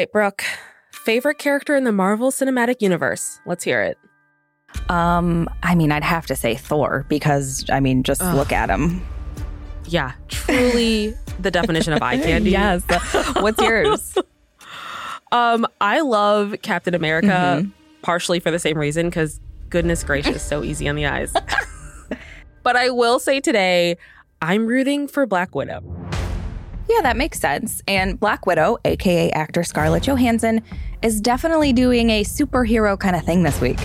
right, Brooke. Favorite character in the Marvel Cinematic Universe? Let's hear it. Um, I mean, I'd have to say Thor because I mean, just Ugh. look at him. Yeah, truly the definition of eye candy. yes. What's yours? Um, I love Captain America Mhm. partially for the same reason because goodness gracious, so easy on the eyes. but I will say today, I'm rooting for Black Widow. Yeah, that makes sense. And Black Widow, aka actor Scarlett Johansson, is definitely doing a superhero kind of thing this week.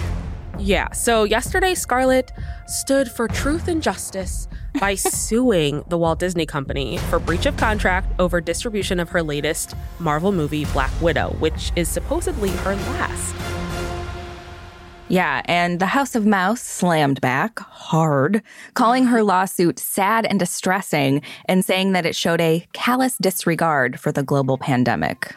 Yeah, so yesterday Scarlett stood for truth and justice by suing the Walt Disney Company for breach of contract over distribution of her latest Marvel movie, Black Widow, which is supposedly her last. Yeah, and the House of Mouse slammed back hard, calling her lawsuit sad and distressing and saying that it showed a callous disregard for the global pandemic.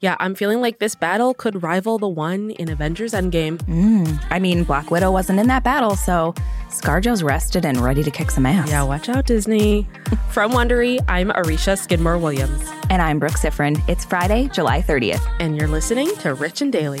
Yeah, I'm feeling like this battle could rival the one in Avengers Endgame. Mm. I mean, Black Widow wasn't in that battle, so Scarjo's rested and ready to kick some ass. Yeah, watch out, Disney. From Wondery, I'm Arisha Skidmore Williams, And I'm Brooke Sifrin. It's Friday, July 30th. and you're listening to Rich and Daily.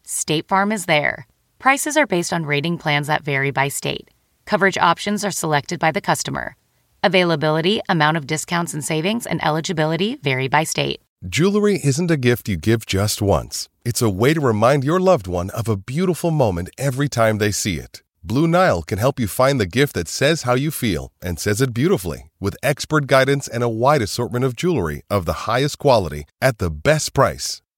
State Farm is there. Prices are based on rating plans that vary by state. Coverage options are selected by the customer. Availability, amount of discounts and savings, and eligibility vary by state. Jewelry isn't a gift you give just once. It's a way to remind your loved one of a beautiful moment every time they see it. Blue Nile can help you find the gift that says how you feel and says it beautifully with expert guidance and a wide assortment of jewelry of the highest quality at the best price.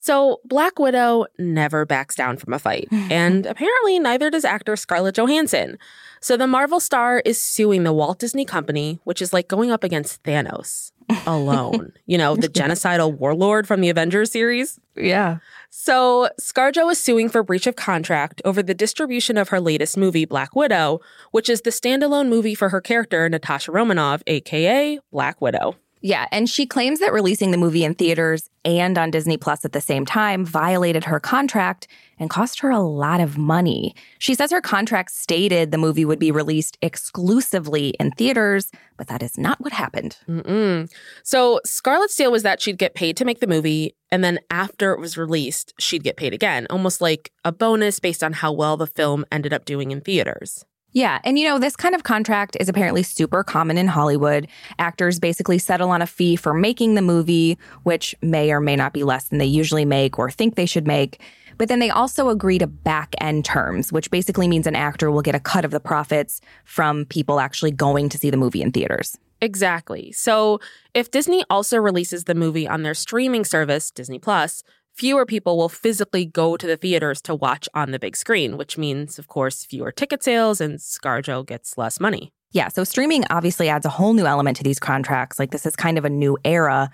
So, Black Widow never backs down from a fight, and apparently neither does actor Scarlett Johansson. So, the Marvel star is suing the Walt Disney Company, which is like going up against Thanos alone. you know, the genocidal warlord from the Avengers series. Yeah. So, ScarJo is suing for breach of contract over the distribution of her latest movie, Black Widow, which is the standalone movie for her character, Natasha Romanoff, aka Black Widow. Yeah, and she claims that releasing the movie in theaters and on Disney Plus at the same time violated her contract and cost her a lot of money. She says her contract stated the movie would be released exclusively in theaters, but that is not what happened. Mm-mm. So Scarlett's deal was that she'd get paid to make the movie, and then after it was released, she'd get paid again, almost like a bonus based on how well the film ended up doing in theaters. Yeah, and you know, this kind of contract is apparently super common in Hollywood. Actors basically settle on a fee for making the movie, which may or may not be less than they usually make or think they should make. But then they also agree to back end terms, which basically means an actor will get a cut of the profits from people actually going to see the movie in theaters. Exactly. So if Disney also releases the movie on their streaming service, Disney Plus, fewer people will physically go to the theaters to watch on the big screen, which means, of course, fewer ticket sales and ScarJo gets less money. Yeah, so streaming obviously adds a whole new element to these contracts. Like this is kind of a new era.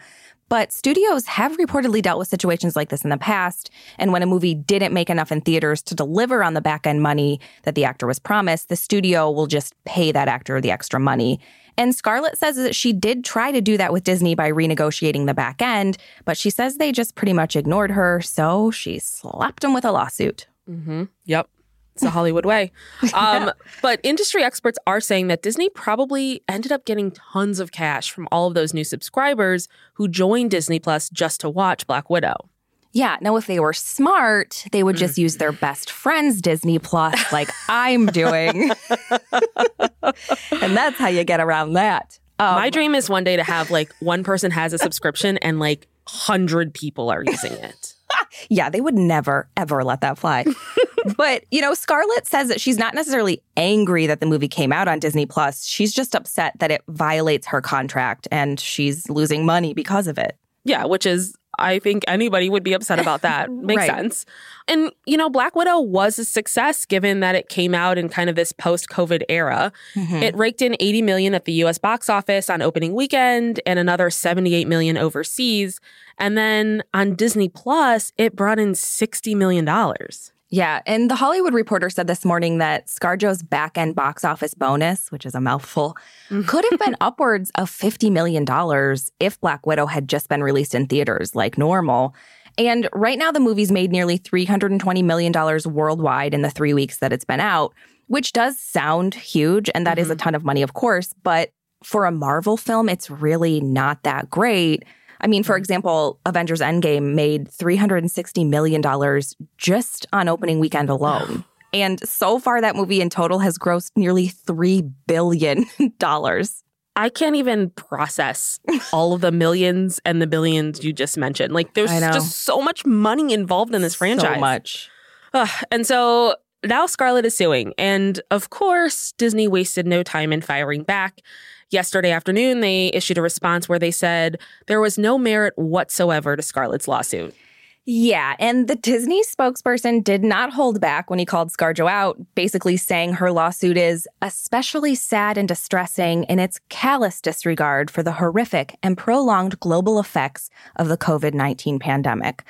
But studios have reportedly dealt with situations like this in the past. And when a movie didn't make enough in theaters to deliver on the back end money that the actor was promised, the studio will just pay that actor the extra money. And Scarlett says that she did try to do that with Disney by renegotiating the back end, but she says they just pretty much ignored her. So she slapped them with a lawsuit. Mm-hmm. Yep. It's the Hollywood way. Um, But industry experts are saying that Disney probably ended up getting tons of cash from all of those new subscribers who joined Disney Plus just to watch Black Widow. Yeah. Now, if they were smart, they would just use their best friend's Disney Plus, like I'm doing. and that's how you get around that. Um, My dream is one day to have like one person has a subscription and like hundred people are using it. yeah, they would never, ever let that fly. but, you know, Scarlett says that she's not necessarily angry that the movie came out on Disney Plus. She's just upset that it violates her contract and she's losing money because of it. Yeah, which is I think anybody would be upset about that. Makes Right. sense. And you know, Black Widow was a success given that it came out in kind of this post-COVID era. Mm-hmm. It raked in 80 million at the US box office on opening weekend and another 78 million overseas. And then on Disney Plus, it brought in 60 million dollars. Yeah. And the Hollywood Reporter said this morning that Scarjo's back end box office bonus, which is a mouthful, mm. could have been upwards of $50 million if Black Widow had just been released in theaters like normal. And right now, the movie's made nearly $320 million worldwide in the three weeks that it's been out, which does sound huge. And that is a mm-hmm. ton of money, of course. But for a Marvel film, it's really not that great. I mean, for mm-hmm. example, Avengers Endgame made $360 million just on opening weekend alone. And so far, that movie in total has grossed nearly $3 billion. I can't even process all of the millions and the billions you just mentioned. Like there's just so much money involved in this franchise. So much. Ugh, and so now Scarlett is suing. And of course, Disney wasted no time in firing back. Yesterday afternoon, they issued a response where they said there was no merit whatsoever to Scarlett's lawsuit. Yeah, and the Disney spokesperson did not hold back when he called ScarJo out, basically saying her lawsuit is especially sad and distressing in its callous disregard for the horrific and prolonged global effects of the COVID 19 pandemic.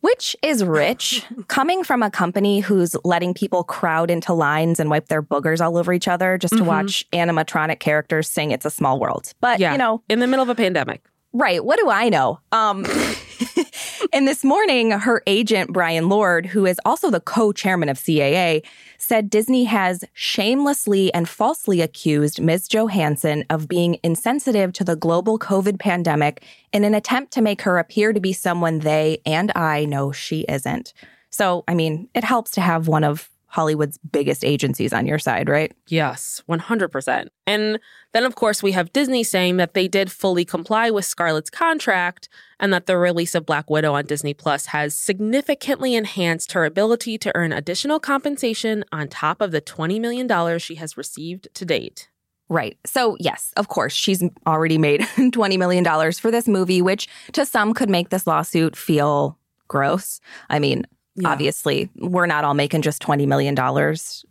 Which is rich, coming from a company who's letting people crowd into lines and wipe their boogers all over each other just to watch animatronic characters sing It's a Small World. But, Yeah. you know, in the middle of a pandemic. Right. What do I know? Um, and this morning, her agent, Brian Lord, who is also the co chairman of CAA, said Disney has shamelessly and falsely accused Ms. Johansson of being insensitive to the global COVID pandemic in an attempt to make her appear to be someone they and I know she isn't. So, I mean, it helps to have one of Hollywood's biggest agencies on your side, right? Yes, 100%. And then, of course, we have Disney saying that they did fully comply with Scarlett's contract and that the release of Black Widow on Disney Plus has significantly enhanced her ability to earn additional compensation on top of the $20 million she has received to date. Right. So, yes, of course, she's already made $20 million for this movie, which to some could make this lawsuit feel gross. I mean, Yeah. obviously, we're not all making just $20 million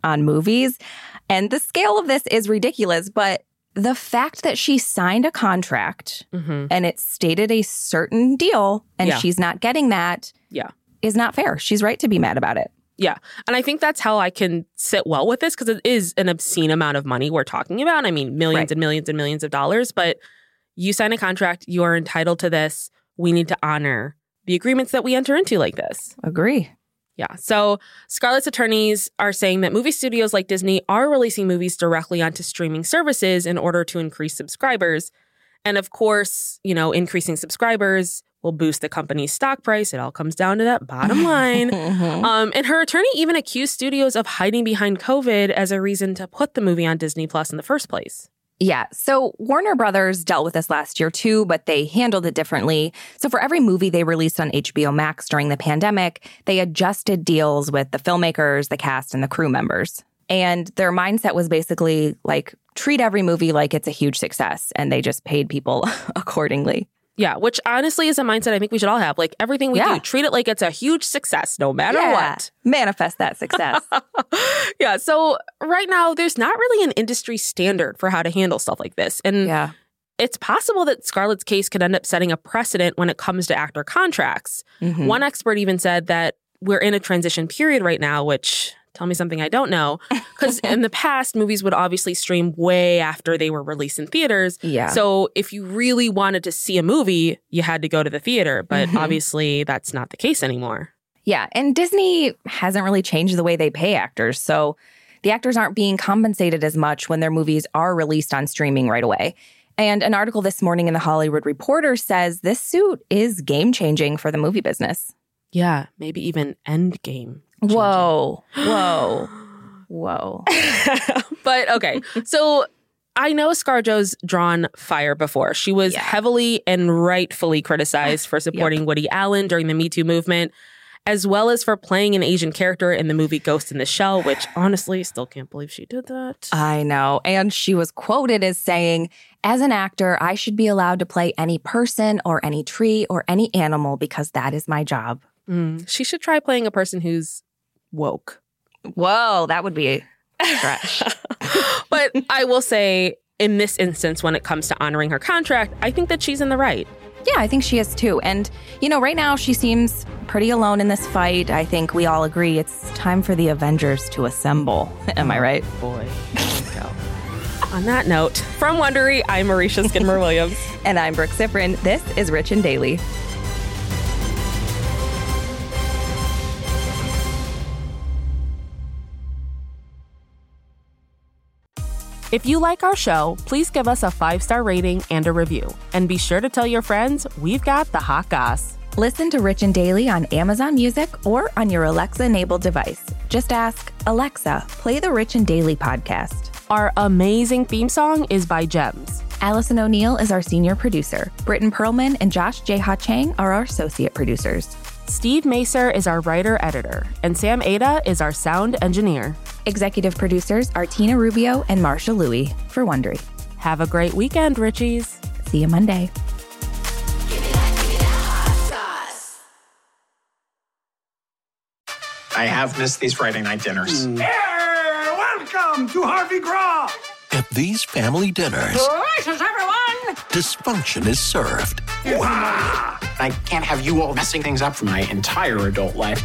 on movies. And the scale of this is ridiculous, but the fact that she signed a contract hmm and it stated a certain deal and Yeah. she's not getting that Yeah. is not fair. She's right to be mad about it. Yeah. And I think that's how I can sit well with this because it is an obscene amount of money we're talking about. I mean, millions Right. and millions and millions of dollars, but you sign a contract, you are entitled to this. We need to honor the agreements that we enter into like this. Agree. Yeah. So Scarlett's attorneys are saying that movie studios like Disney are releasing movies directly onto streaming services in order to increase subscribers. And of course, you know, increasing subscribers will boost the company's stock price. It all comes down to that bottom line. Mhm. Um, and her attorney even accused studios of hiding behind COVID as a reason to put the movie on Disney Plus in the first place. Yeah. So Warner Brothers dealt with this last year too, but they handled it differently. So for every movie they released on HBO Max during the pandemic, they adjusted deals with the filmmakers, the cast, and the crew members. And their mindset was basically like treat every movie like it's a huge success. And they just paid people accordingly. Yeah, which honestly is a mindset I think we should all have. Like everything we Yeah. do, treat it like it's a huge success no matter Yeah. what. Manifest that success. yeah. So right now, there's not really an industry standard for how to handle stuff like this. And yeah. it's possible that Scarlett's case could end up setting a precedent when it comes to actor contracts. Mhm. One expert even said that we're in a transition period right now, which tell me something I don't know. Because in the past, movies would obviously stream way after they were released in theaters. Yeah. So if you really wanted to see a movie, you had to go to the theater. But Mhm. obviously, that's not the case anymore. Yeah, and Disney hasn't really changed the way they pay actors. So the actors aren't being compensated as much when their movies are released on streaming right away. And an article this morning in the Hollywood Reporter says this suit is game changing for the movie business. Yeah, maybe even Endgame. Whoa, whoa, whoa. but okay, so I know ScarJo's drawn fire before. She was Yeah. heavily and rightfully criticized for supporting Woody Allen during the Me Too movement, as well as for playing an Asian character in the movie Ghost in the Shell, which honestly, still can't believe she did that. I know. And she was quoted as saying, As an actor, I should be allowed to play any person or any tree or any animal because that is my job. Mm, she should try playing a person who's woke. Whoa, that would be a stretch. but I will say, in this instance, when it comes to honoring her contract, I think that she's in the right. Yeah, I think she is too. And, you know, right now she seems pretty alone in this fight. I think we all agree it's time for the Avengers to assemble. Am I mm. right? Boy, go. On that note, from Wondery, I'm Marisha Skidmore Williams. And I'm Brooke Sifrin. This is Rich and Daily. If you like our show, please give us a five star rating and a review. And be sure to tell your friends we've got the hot goss. Listen to Rich and Daily on Amazon Music or on your Alexa enabled device. Just ask, Alexa, play the Rich and Daily podcast. Our amazing theme song is by Gems. Allison O'Neill is our senior producer. Britton Perlman and Josh J. Ha Chang are our associate producers. Steve Macer is our writer editor, and Sam Ada is our sound engineer. Executive producers are Tina Rubio and Marsha Louie for Wondery. Have a great weekend, Richies. See you Monday. I have missed these Friday night dinners. Mm. welcome to Harvey Graw. At these family dinners, dysfunction is served. I can't have you all messing things up for my entire adult life.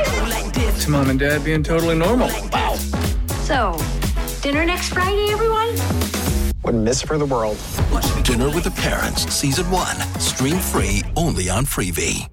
It's mom and dad being totally normal. Wow. So, dinner next Friday, everyone? Wouldn't miss for the world. Dinner with the Parents, Season 1. Stream free only on Freevee.